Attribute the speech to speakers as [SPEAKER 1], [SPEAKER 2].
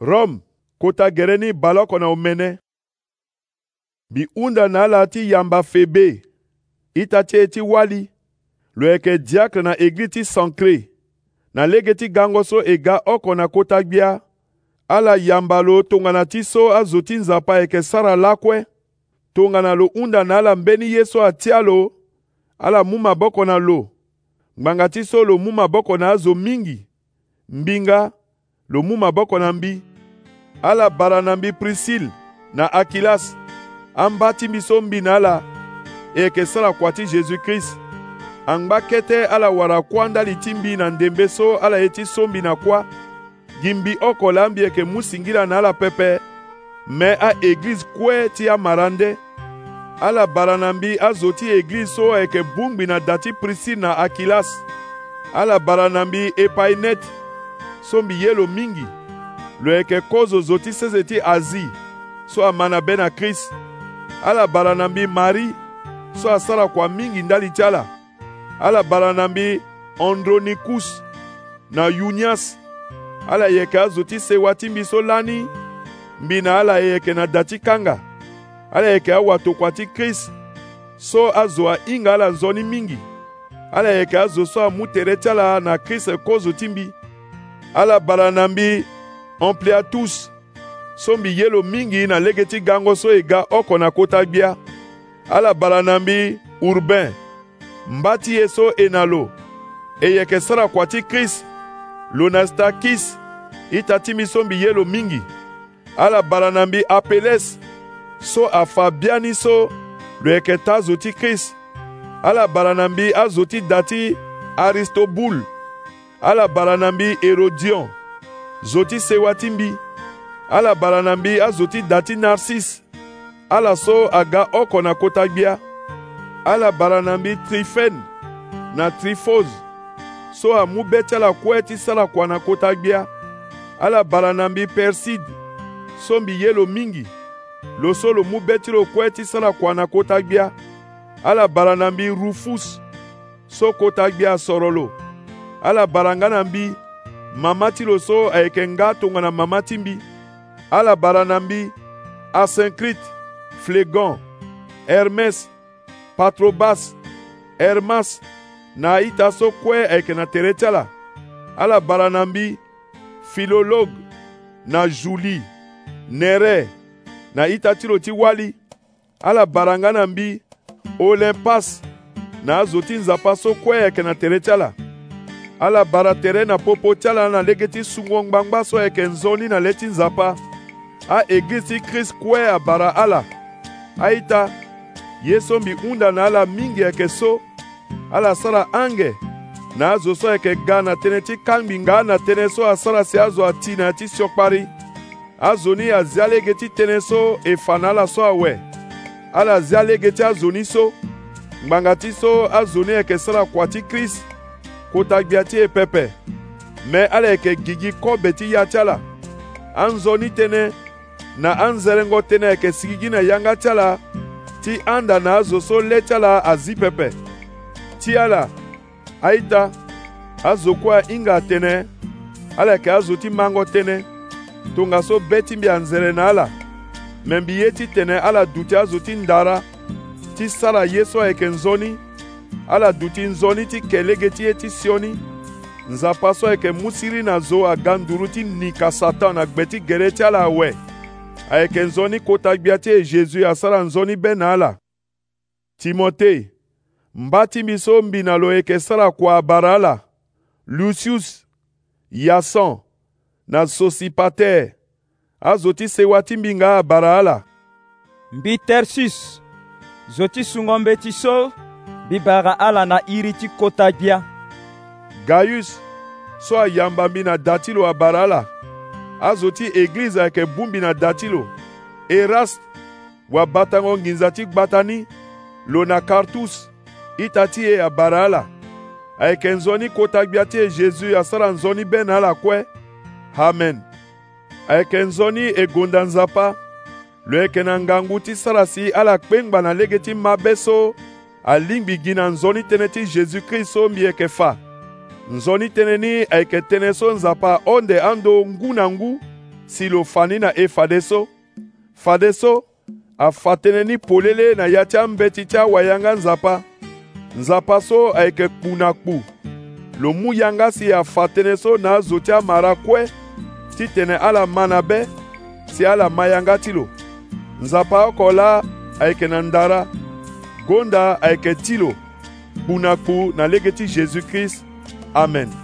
[SPEAKER 1] Rome kota gɛrɛ ni balɔ kɔnɔ omene biunda na ala ti yamba febe itatie ti wali lo yeke diakre na egli ti sankre na lege ti gango so e ga oko na kota gbia ala yamba lo tongana ti so azo ti nzapa yeke sara lakue tongana lo hunda na ala mbeni ye so atia lo ala mu maboko na lo ngbanga ti so lo mu maboko na azo mingi mbinga lomu maboko na mbi ala bara na mbi prisile na akilasi ambati biso mbi na ala e yeke sara kua ti jésus-christ angba kete ala wara kuâ ndali ti mbi na ndembe so ala ye ti so mbi na kuâ gi mbi oko la ambi yeke mu singila na ala pepe me aeglize kue ti amara nde ala bara na mbi azo ti eglize so ayeke bongbi na da ti prisile na akilas ala bara na mbi epainete so miyelo mingi lo yeke kozo zo ti sese ti azi so ama na be na krist ala bala na mbi mari so asara kua mingi ndali ti ala ala bala na mbi andronikus na yunias ala yeke azo ti sewa ti mbi so lani mbi na ala e yeke na da ti kanga ala yeke awato kua ti krist so azo ahinga ala nzoni mingi ala yeke azo so amu tere ti ala na krist kozo ti mbi ala bala na mbi ompli atusi so mbi ye lo mingi na lege ti gango so e ga oko na kota gbia ala bala na mbi urbain mba ti e so e na lo e yeke sara kua ti krist lo na stakis ita ti mbi so mbi ye lo mingi ala bala na mbi apeles so afa bia ni so lo yeke ta zo ti krist ala bala na mbi azo ti da ti aristobule ala bala na mbi herodion zo ti sewa ti mbi ala bala na mbi azo ti da ti narsis ala so aga oko na kota gbia ala bala na mbi trifen na trifos so amu be ti ala kue ti sala kua na kota gbia ala bala na mbi perside so mbi ye lo mingi lo so lo mu be ti lo kue ti sara kua na kota gbia ala bala na mbi rufus so kota gbia soro lo ala bara nga na mbi mama ti lo so ayeke nga tongana mama ti mbi ala bara na mbi asinkrite flegon hermes patrobas hermas na aita so kue ayeke na tere ti ala ala bara na mbi filologe na juli nere na aita ti lo ti wali ala bara nga na mbi olympas na azo ti nzapa so kue ayeke na tere ti ala ala bara tere na popo ti ala na ndenge ti sungo ngbangba so yeke nzoni na le ti nzapa aeglize ti krist kue abara ala aita ye so mbi hunda na ala mingi yeke so ala sara ange na azo so yeke ga na tënë ti kangbi nga na tënë so asara si azo ati na ya ti siokpari azo ni azia lege ti tënë so e fa na ala so awe ala zia lege ti azo ni so ngbanga ti so azo ni yeke sara kua ti krist kotagbiã ti e pepe me ala yeke gi gi kobe ti ya ti ala anzoni tënë na anzerengo tënë ayeke sigi gi na yanga ti ala ti anda na azo so le ti ala azi pepe ti ala aita azo kue ahinga tënë ala yeke azo ti mango tënë tongaso be ti mbi anzere na ala me mbi ye ti tene ala duti azo ti ndara ti sara ye so ayeke nzoni ala duti nzoni ti kelege ti ye ti sioni nzapa so ayeke mu siri na zo aga nduru ti nika satan na gbe ti gere ti ala awe ayeke ni kota gbia ti e jésus asara ni be na ala timote mba ti mbi so mbi na lo yeke sara kua abara ala Lucius yason na sosipater azo ti sewa ti mbinga abara ala
[SPEAKER 2] mbi tersus zo ti sungo so bibaga ala na iri ti kota gbia gaius so ayamba mbi na da ti lo abara ala azo ti eglize ayeke bu mbi na da ti lo eraste wabatango nginza ti gbata ni lo na kartus ita ti e abara ala ayeke nzoni kota gbia ti e jésus asara nzoni bene ala kue amen ayeke nzoni e gonda nzapa lo yeke na ngangu ti sara si ala kpengba na lege ti mabe so alingbi gi na nzoni tënë ti jésus-kriст so mbi yeke fâ nzoni tënë ni ayeke tënë so nzapa onde ando ngu na ngu si lo fa ni na e fade so fade so afa tënë ni polele na ya ti ambeti ti awayanga nzapa nzapa so ayeke kpu na kpu lo mu yanga si afa tënë so na azo ti amara kue ti tene ala ma na be si ala ma yanga ti lo nzapa oko la ayeke na ndara gonda ayeke ti lo mbu na kpu na lege ti jésus-christ amen